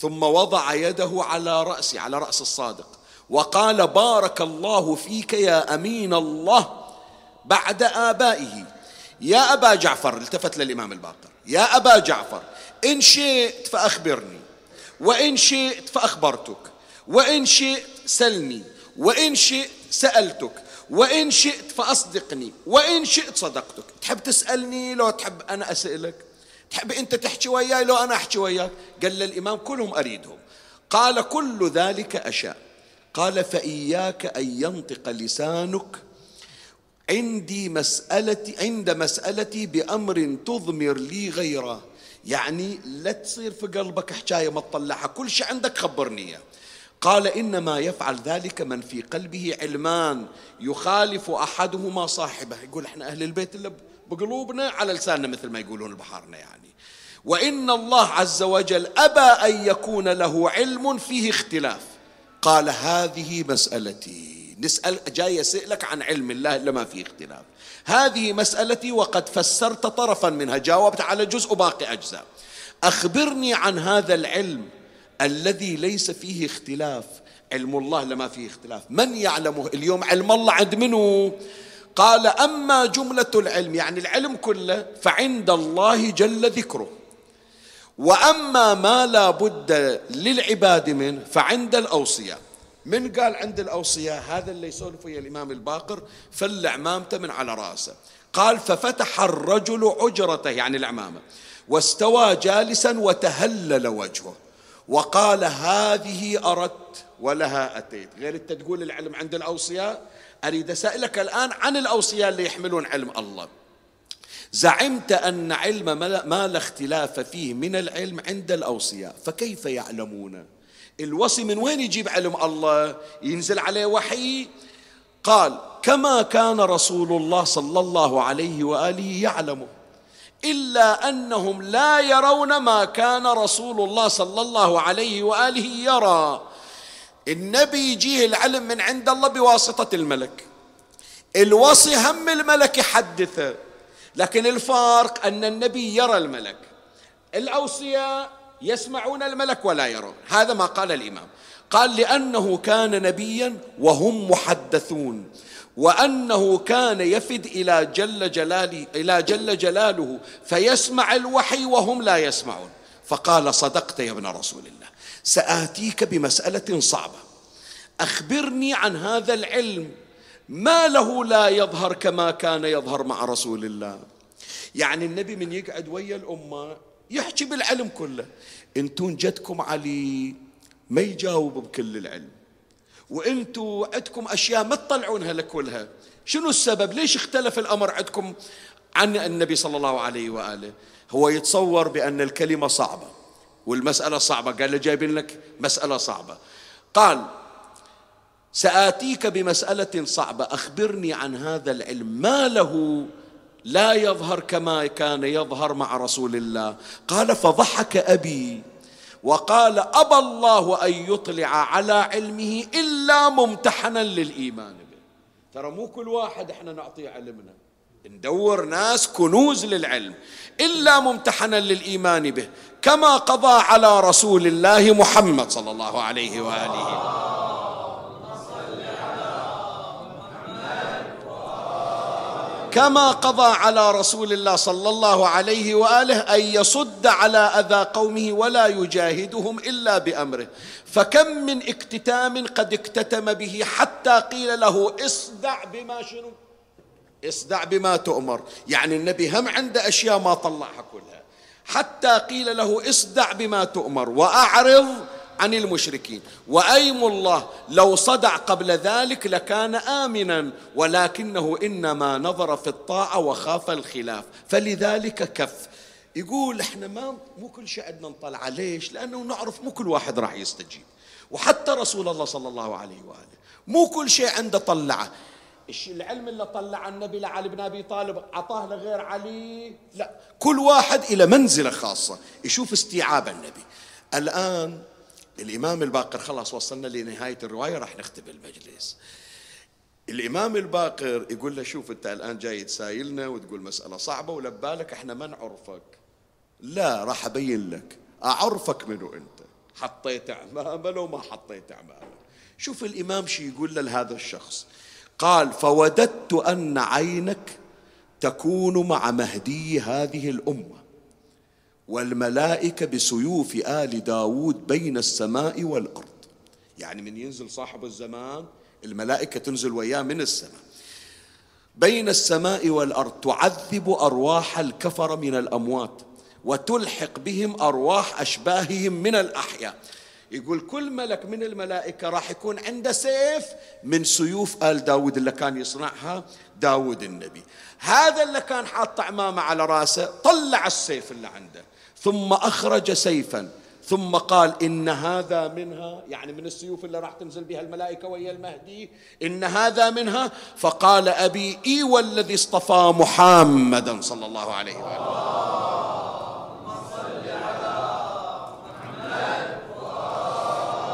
ثم وضع يده على رأسي على رأس الصادق وقال بارك الله فيك يا أمين الله بعد آبائه. يا أبا جعفر التفت للإمام الباقر. يا أبا جعفر إن شئت فأخبرني وإن شئت فأخبرتك وإن شئت سلني وإن شئت سألتك وإن شئت فأصدقني وإن شئت صدقتك. تحب تسألني لو تحب أنا أسألك؟ تحب أنت تحكي وياي؟ لو أنا أحكي وياك. قال للإمام كلهم أريدهم. قال كل ذلك أشاء. قال فإياك أن ينطق لسانك عندي مسألتي عند مسألتي بأمر تضمر لي غيره. يعني لا تصير في قلبك حكاية ما تطلعها. كل شيء عندك خبرني قال إنما يفعل ذلك من في قلبه علمان يخالف أحدهما صاحبه. يقول إحنا أهل البيت اللي بقلوبنا على لساننا مثل ما يقولون بحارنا يعني. وإن الله عز وجل أبى أن يكون له علم فيه اختلاف. قال هذه مسألتي. نسأل جاي اسالك عن علم الله إلا ما فيه اختلاف. هذه مسألتي وقد فسرت طرفا منها جاوبت على جزء وباقي أجزاء. أخبرني عن هذا العلم الذي ليس فيه اختلاف. علم الله لما فيه اختلاف. من يعلمه؟ اليوم علم الله عند منه قال أما جملة العلم يعني العلم كله فعند الله جل ذكره. وأما ما لا بد للعباد منه فعند الأوصياء. من قال عند الأوصياء؟ هذا اللي يسولف ويا الإمام الباقر فل عمامته من على رأسه. قال ففتح الرجل عجرته يعني العمامة واستوى جالسا وتهلل وجهه. وقال هذه أردت ولها أتيت. غير أنت تقول العلم عند الأوصياء أريد أسألك الآن عن الاوصياء اللي يحملون علم الله. زعمت أن علم ما لا اختلاف فيه من العلم عند الاوصياء فكيف يعلمون؟ الوصي من وين يجيب علم الله؟ ينزل عليه وحي؟ قال كما كان رسول الله صلى الله عليه وآله يعلمه إلا أنهم لا يرون ما كان رسول الله صلى الله عليه وآله يرى. النبي يجيه العلم من عند الله بواسطة الملك. الوصي هم الملك يحدثه لكن الفارق أن النبي يرى الملك. الأوصياء يسمعون الملك ولا يرون. هذا ما قال الإمام. قال لأنه كان نبيا وهم محدثون وأنه كان يفد إلى جل جلاله إلى جل جلاله فيسمع الوحي وهم لا يسمعون. فقال صدقت يا ابن رسول الله. سآتيك بمسألة صعبة. أخبرني عن هذا العلم. ما له لا يظهر كما كان يظهر مع رسول الله. يعني النبي من يقعد ويا الأمة يحكي بالعلم كله. أنتم جدكم علي ما يجاوب بكل العلم. وأنتم عندكم أشياء ما تطلعونها لكلها شنو السبب؟ ليش اختلف الأمر عندكم عن النبي صلى الله عليه وآله؟ هو يتصور بأن الكلمة صعبة والمسألة صعبة. قال له جايبين لك مسألة صعبة. قال سآتيك بمسألة صعبة أخبرني عن هذا العلم. ما له لا يظهر كما كان يظهر مع رسول الله. قال فضحك أبي. وقال أبى الله أن يطلع على علمه إلا ممتحنا للإيمان به. ترى مو كل واحد إحنا نعطيه علمنا. ندور ناس كنوز للعلم إلا ممتحنا للإيمان به كما قضى على رسول الله محمد صلى الله عليه وآله. كما قضى على رسول الله صلى الله عليه وآله أن يصد على أذى قومه ولا يجاهدهم إلا بأمره. فكم من اكتتام قد اكتتم به حتى قيل له اصدع بما شنو؟ اصدع بما تؤمر. يعني النبي هم عنده أشياء ما طلعها كلها. حتى قيل له اصدع بما تؤمر وأعرض عن المشركين. وأيم الله لو صدع قبل ذلك لكان آمنا ولكنه إنما نظر في الطاعة وخاف الخلاف. فلذلك كف. يقول إحنا ما مو كل شيء عندنا نطلع. ليش؟ لأنه نعرف مو كل واحد راح يستجيب. وحتى رسول الله صلى الله عليه وآله. مو كل شيء عنده طلعة. العلم اللي طلع النبي لعلي بن أبي طالب؟ اعطاه لغير علي؟ لا كل واحد إلى منزلة خاصة يشوف استيعاب النبي. الآن الإمام الباقر خلاص وصلنا لنهاية الرواية راح نختم المجلس. الإمام الباقر يقول له شوف أنت الآن جاي تسايلنا وتقول مسألة صعبة ولبالك إحنا ما نعرفك. لا راح أبين لك. أعرفك منو أنت؟ حطيت أعمامه لو ما حطيت أعمامه شوف الإمام شي يقول له لهذا الشخص. قال فوددت أن عينك تكون مع مهدي هذه الأمة والملائكة بسيوف آل داود بين السماء والأرض. يعني من ينزل صاحب الزمان الملائكة تنزل وياه من السماء. بين السماء والأرض تعذب أرواح الكفر من الأموات وتلحق بهم أرواح أشباههم من الأحياء. يقول كل ملك من الملائكة راح يكون عنده سيف من سيوف آل داود اللي كان يصنعها داود النبي. هذا اللي كان حاط عمامة على رأسه طلع السيف اللي عنده. ثم أخرج سيفا. ثم قال إن هذا منها يعني من السيوف اللي راح تنزل بها الملائكة وهي المهدي إن هذا منها. فقال أبي إي والذي اصطفى محمدا صلى الله عليه وآله.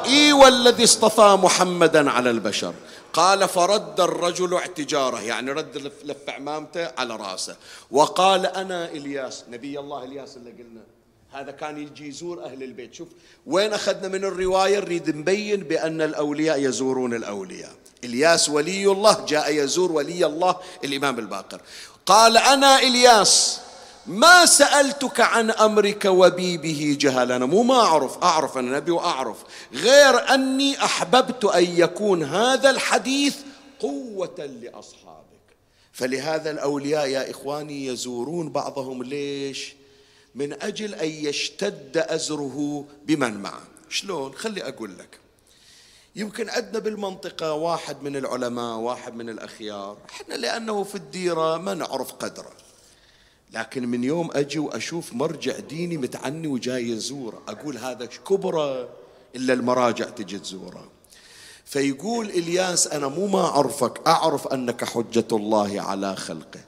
إي والذي اصطفى محمدا على البشر. قال فرد الرجل اعتجاره يعني رد لف عمامته على رأسه. وقال أنا إلياس نبي الله إلياس اللي قلنا. هذا كان يجي يزور أهل البيت. شوف وين أخذنا من الرواية؟ نريد نبين بأن الأولياء يزورون الأولياء. إلياس ولي الله جاء يزور ولي الله الإمام الباقر. قال أنا إلياس ما سألتك عن أمرك وبي به جهل أنا مو ما أعرف أعرف أنا نبي وأعرف. غير أني أحببت أن يكون هذا الحديث قوة لأصحابك. فلهذا الأولياء يا إخواني يزورون بعضهم. ليش؟ من أجل أن يشتد أزره بمن معه. شلون؟ خلي أقول لك. يمكن عندنا بالمنطقة واحد من العلماء واحد من الأخيار. إحنا لأنه في الديرة ما نعرف قدره. لكن من يوم أجي وأشوف مرجع ديني متعني وجاي يزوره أقول هذا كبرى إلا المراجع تجي تزوره. فيقول إلياس أنا مو ما أعرفك أعرف أنك حجة الله على خلقه.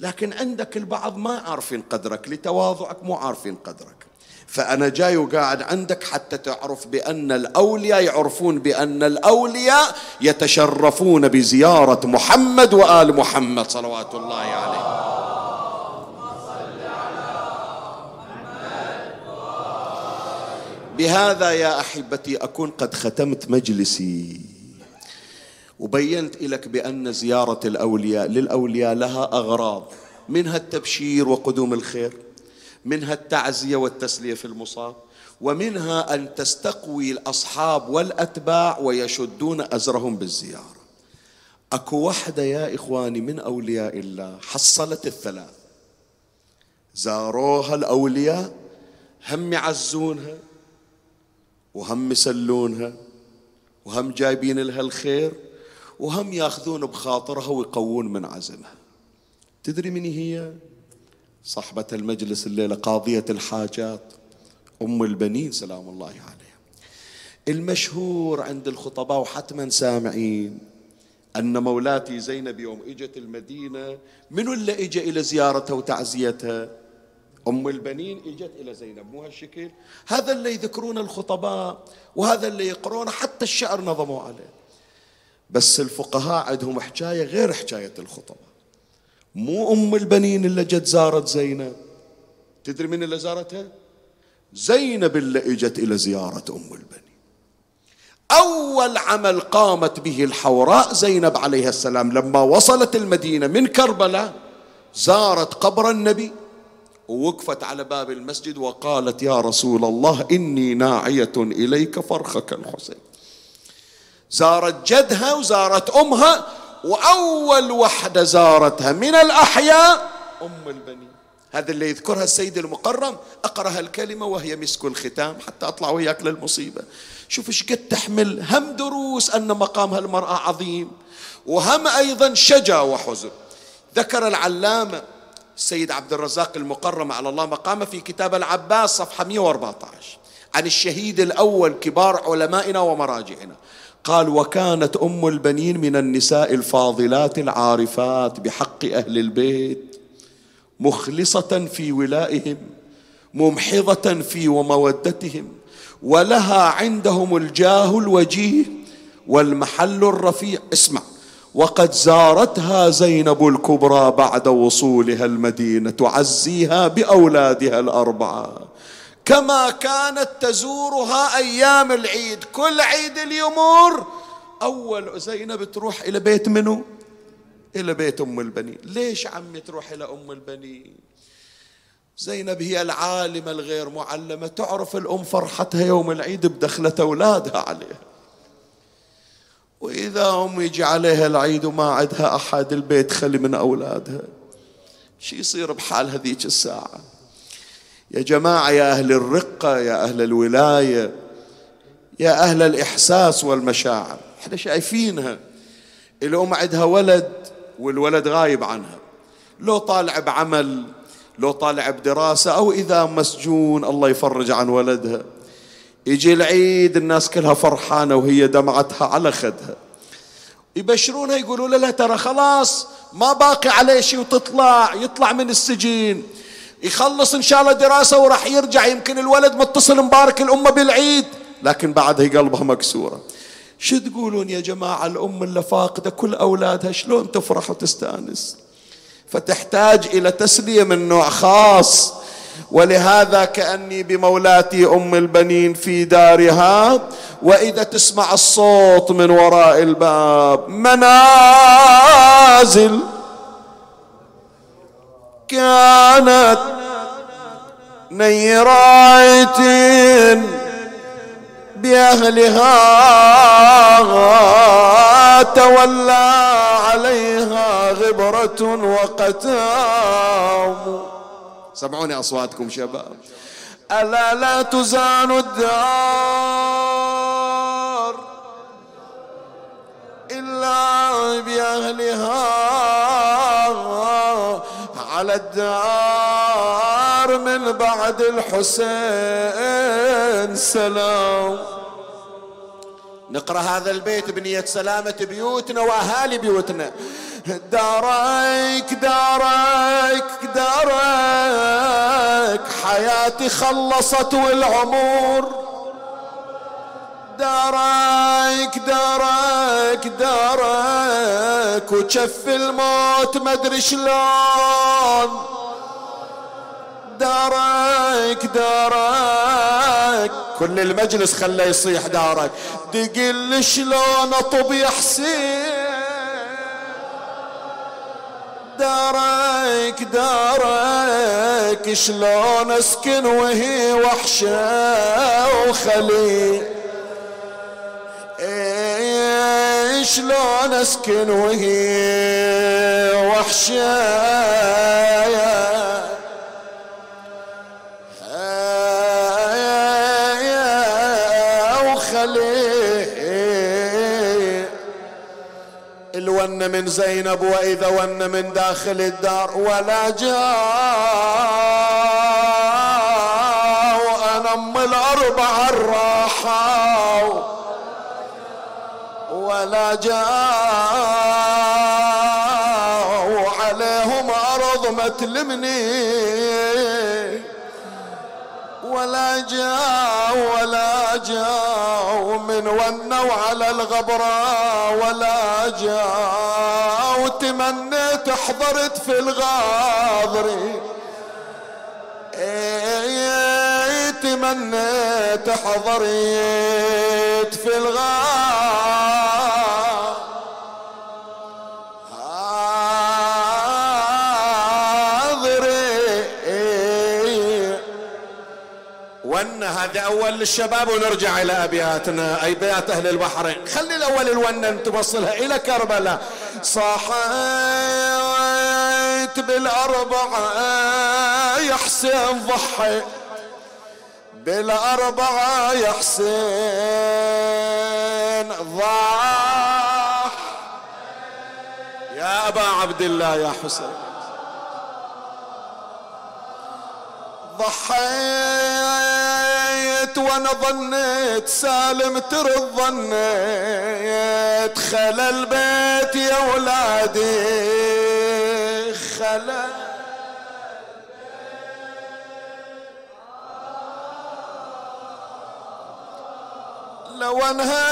لكن عندك البعض ما عارفين قدرك لتواضعك مو عارفين قدرك. فأنا جاي وقاعد عندك حتى تعرف بأن الأولياء يعرفون بأن الأولياء يتشرفون بزيارة محمد وآل محمد صلوات الله عليه. بهذا يا أحبتي أكون قد ختمت مجلسي. وبينت لك بأن زيارة الأولياء للأولياء لها أغراض منها التبشير وقدوم الخير منها التعزية والتسلية في المصاب ومنها أن تستقوي الأصحاب والأتباع ويشدون أزرهم بالزيارة. أكو وحدة يا إخواني من أولياء الله حصلت الثلاث. زاروها الأولياء هم يعزونها وهم يسلونها وهم جايبين لها الخير وهم ياخذون بخاطرها ويقوون من عزمها. تدري من هي؟ صاحبة المجلس الليلة قاضية الحاجات أم البنين سلام الله عليها. المشهور عند الخطباء وحتما سامعين أن مولاتي زينب يوم إجت المدينة منو اللي إجا إلى زيارتها وتعزيتها؟ أم البنين إجت إلى زينب. مو هالشكل؟ هذا اللي يذكرون الخطباء وهذا اللي يقرونه حتى الشعر نظموا عليه. بس الفقهاء عندهم حكاية غير حكاية الخطباء. مو أم البنين اللي جت زارت زينب. تدري من اللي زارتها؟ زينب اللي إجت إلى زيارة أم البنين. أول عمل قامت به الحوراء زينب عليها السلام لما وصلت المدينة من كربلاء زارت قبر النبي. ووقفت على باب المسجد وقالت يا رسول الله إني ناعية إليك فرخك الحسين. زارت جدها وزارت أمها وأول وحدة زارتها من الأحياء أم البنين. هذا اللي يذكرها السيد المقرم أقرأ الكلمة وهي مسك الختام حتى أطلع وياك للمصيبة. شوف إيش قد تحمل هم دروس أن مقام هالمرأة عظيم وهم أيضا شجا وحزن. ذكر العلامة السيد عبد الرزاق المقرم على الله مقامه في كتاب العباس صفحة 114 عن الشهيد الأول كبار علمائنا ومراجعنا. قال وكانت أم البنين من النساء الفاضلات العارفات بحق أهل البيت مخلصة في ولائهم ممحضة في ومودتهم ولها عندهم الجاه الوجيه والمحل الرفيع. اسمع. وقد زارتها زينب الكبرى بعد وصولها المدينة تعزيها بأولادها الأربعة. كما كانت تزورها أيام العيد. كل عيد اليمور أول زينب تروح إلى بيت منو؟ إلى بيت أم البنين. ليش عمي تروح إلى أم البنين؟ زينب هي العالمة الغير معلمة. تعرف الأم فرحتها يوم العيد بدخلة أولادها عليها. وإذا هم يجي عليها العيد وما عندها أحد البيت خلي من أولادها. شو يصير بحال هذيك الساعة؟ يا جماعة يا أهل الرقة يا أهل الولاية يا أهل الإحساس والمشاعر. إحنا شايفينها. الأم عندها ولد والولد غايب عنها. لو طالع بعمل لو طالع بدراسة أو إذا مسجون الله يفرج عن ولدها. يجي العيد الناس كلها فرحانة وهي دمعتها على خدها. يبشرونها يقولوا لا ترى خلاص ما باقي عليه شيء وتطلع يطلع من السجين. يخلص إن شاء الله دراسة وراح يرجع يمكن الولد متصل مبارك الأمة بالعيد لكن بعدها قلبها مكسورة. شو تقولون يا جماعة الأم اللي فاقدة كل أولادها شلون تفرح وتستأنس؟ فتحتاج إلى تسلية من نوع خاص. ولهذا كأني بمولاتي أم البنين في دارها وإذا تسمع الصوت من وراء الباب منازل كانت نيرات بأهلها تولى عليها غبرة وقتام. سمعوني أصواتكم شباب. ألا لا تزان الدار إلا بأهلها على الدار من بعد الحسين سلام. نقرأ هذا البيت بنية سلامة بيوتنا وأهالي بيوتنا. دارك دارك دارك. حياتي خلصت والعمر. دارك دارك دارك. وشف الموت مدري شلون. دارك دارك. كل المجلس خلى يصيح دارك. دقل شلون أطب يا حسين؟ دارك دارك. شلون أسكن وهي وحشة وخلي إيه شلون أسكن وهي وحشة؟ من زينب وإذا ون من داخل الدار ولا جاء وأنا أم الأربعة الراحة. ولا جاء وعليهم أرض ما تلمني ولا جاء ولا جاء من ونوا على الغبراء ولا جاء. وتمنيت حضرت في الغاضر إيه تمنيت حضرت في الغاضر هذا أول للشباب ونرجع إلى أبياتنا أي بيات أهل البحرين خلي الأول الونن توصلها إلى كربلاء. صحيت بالأربعة يا حسين ضحي بالأربعة يا حسين ضاح يا أبا عبد الله يا حسين. ضحيت وأنا ظنيت سالم ترد ظنيت خلى البيت يا ولادي خلى لو انهى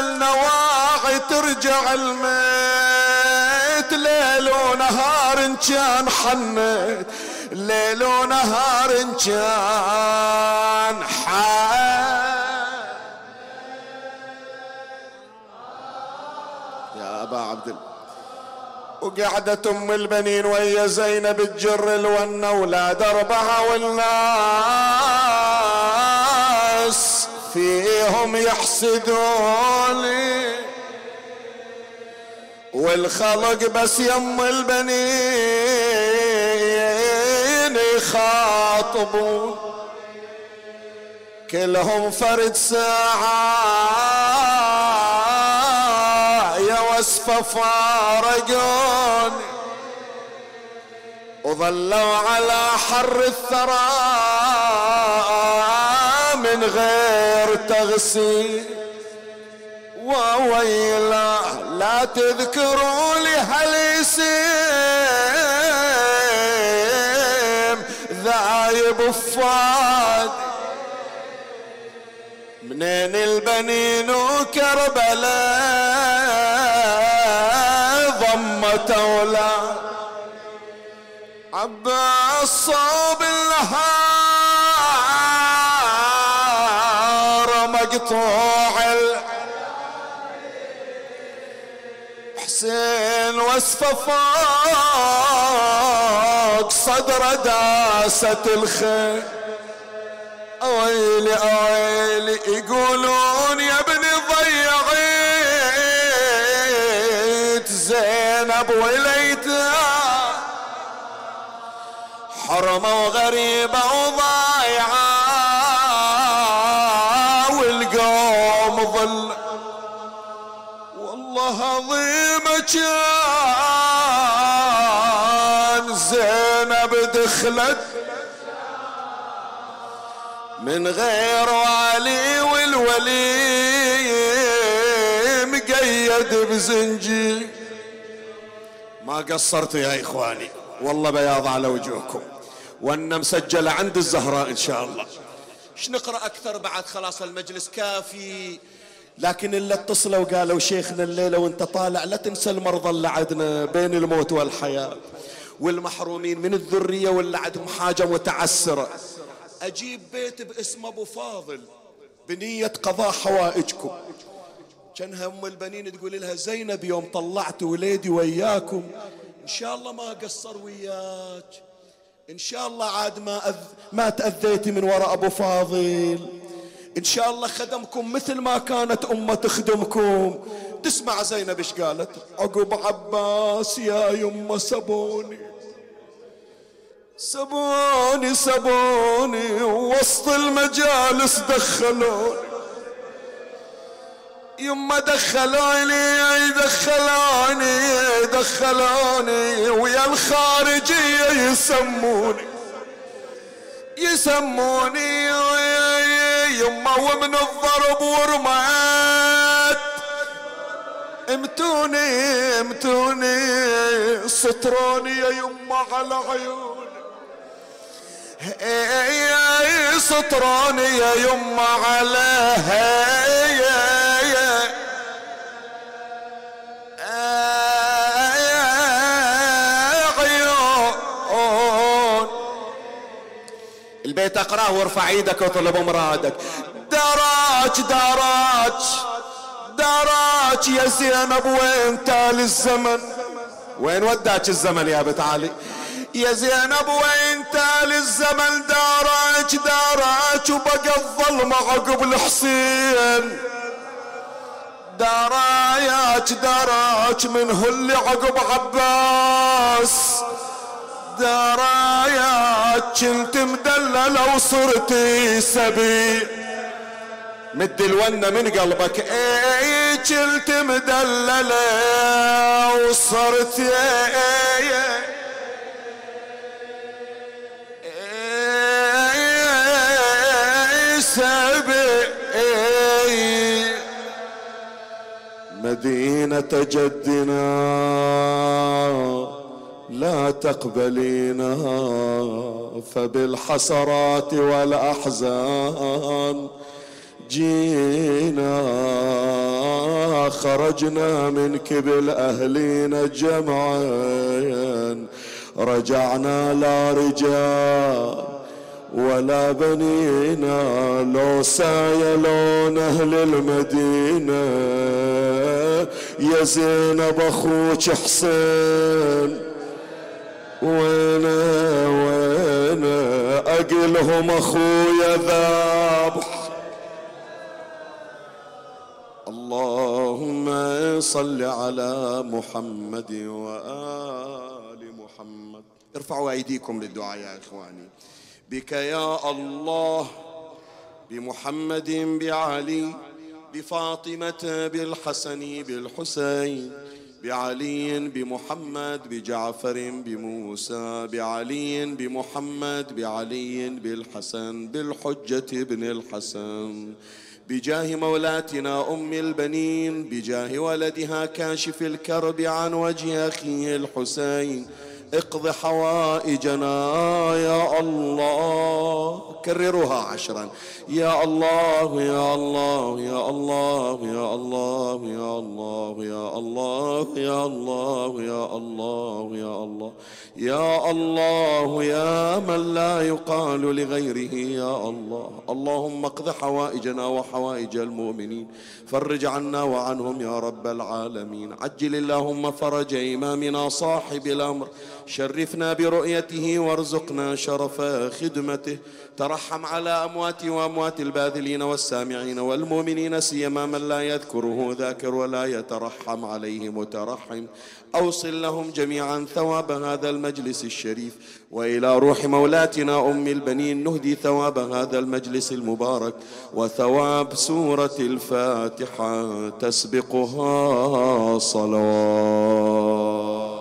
النواعي ترجع الميت ليل ونهار إن كان حنيت. ليل ونهار كان يا أبا عبد الله وقعدت أم البنين وهي زينب تجر الون أولاد أربعة والناس فيهم يحسدوني. والخلق بس يم البنين يخاطبون كلهم فرد ساعة يا وصفة فارقوني وظلوا على حر الثرى من غير تغسيل. وويلا لا تذكروا لي هالاسم ذايب فاد منين البنين وكربلاء؟ ضمت أولاد عباس صوب النهار مقطوع حسين وصفه فوق صدر داسة الخير. أويلي أويلي يقولون يا ابني ضيعت زينب وليتها حرمة وغريبة وضايعة والقوم ظل. والله عظيمة كان دخلت من غير والي والولي مقيد بزنجي. ما قصرتوا يا إخواني؟ والله بياض على وجوهكم. وان مسجلة عند الزهراء إن شاء الله. إيش نقرأ أكثر بعد خلاص المجلس؟ كافي. لكن اللي اتصلوا وقالوا شيخنا الليلة وانت طالع لا تنسى المرضى اللي عندنا بين الموت والحياة. والمحرومين من الذرية واللي عندهم حاجة متعسرة. أجيب بيت باسم أبو فاضل بنية قضاء حوائجكم. كانها ام البنين تقول لها زينب يوم طلعت وليدي وياكم إن شاء الله ما قصر وياك. إن شاء الله عاد ما أذ... ما تأذيتي من وراء أبو فاضل. إن شاء الله خدمكم مثل ما كانت أمة تخدمكم. تسمع زينب إيش قالت؟ عقب عباس يا يمه سبوني. سبوني سبوني وسط المجالس دخلوني. يما دخلوني دخلوني دخلوني. ويا الخارجية يسموني. يسموني يما ومن الضرب ورمات. امتوني امتوني سطروني يما على عيوني. سطروني يا يما على عيون البيت أقراه وارفع إيدك واطلب مرادك. دراج دراج. دراج يا زينب وين تالي الزمن؟ وين وداك الزمن يا بنت علي؟ يا زينب وين تالي الزمن؟ دارك دارك وبقى الظلمة عقب الحسين دراياك دراك من اللي عقب عباس؟ دراياك كنت مدللة وصرتي سبي. مد الونة من قلبك اي كنت مدللة وصرت؟ اي سبي مدينة جدنا لا تقبلينا فبالحسرات والأحزان جينا. خرجنا منك بالأهلين جمعا رجعنا لا رجال ولا بنينا لو سايلون أهل المدينة. يا زينب أخوك حسين وين وين أقلهم أخويا ذابح اللهم صل على محمد وآل محمد. ارفعوا أيديكم للدعاء يا إخواني. بك يا الله بمحمد بعلي بفاطمة بالحسن بالحسين بعلي بمحمد بجعفر بموسى بعلي بمحمد بعلي بالحسن بالحجة بن الحسن بجاه مولاتنا أم البنين بجاه ولدها كاشف الكرب عن وجه أخيه الحسين اقض حوائجنا يا الله. كرروها عشرا. يا الله يا الله يا الله يا الله يا الله يا الله يا الله يا الله يا الله. يا الله يا من لا يقال لغيره يا الله. اللهم اقض حوائجنا وحوائج المؤمنين. فرج عنا وعنهم يا رب العالمين. عجل اللهم فرج إمامنا صاحب الأمر. شرفنا برؤيته وارزقنا شرف خدمته. ترحم على أموات وأموات الباذلين والسامعين والمؤمنين سيما من لا يذكره ذاكر ولا يترحم عليه مترحم. أوصل لهم جميعا ثواب هذا المجلس الشريف وإلى روح مولاتنا أم البنين نهدي ثواب هذا المجلس المبارك. وثواب سورة الفاتحة تسبقها صلوات.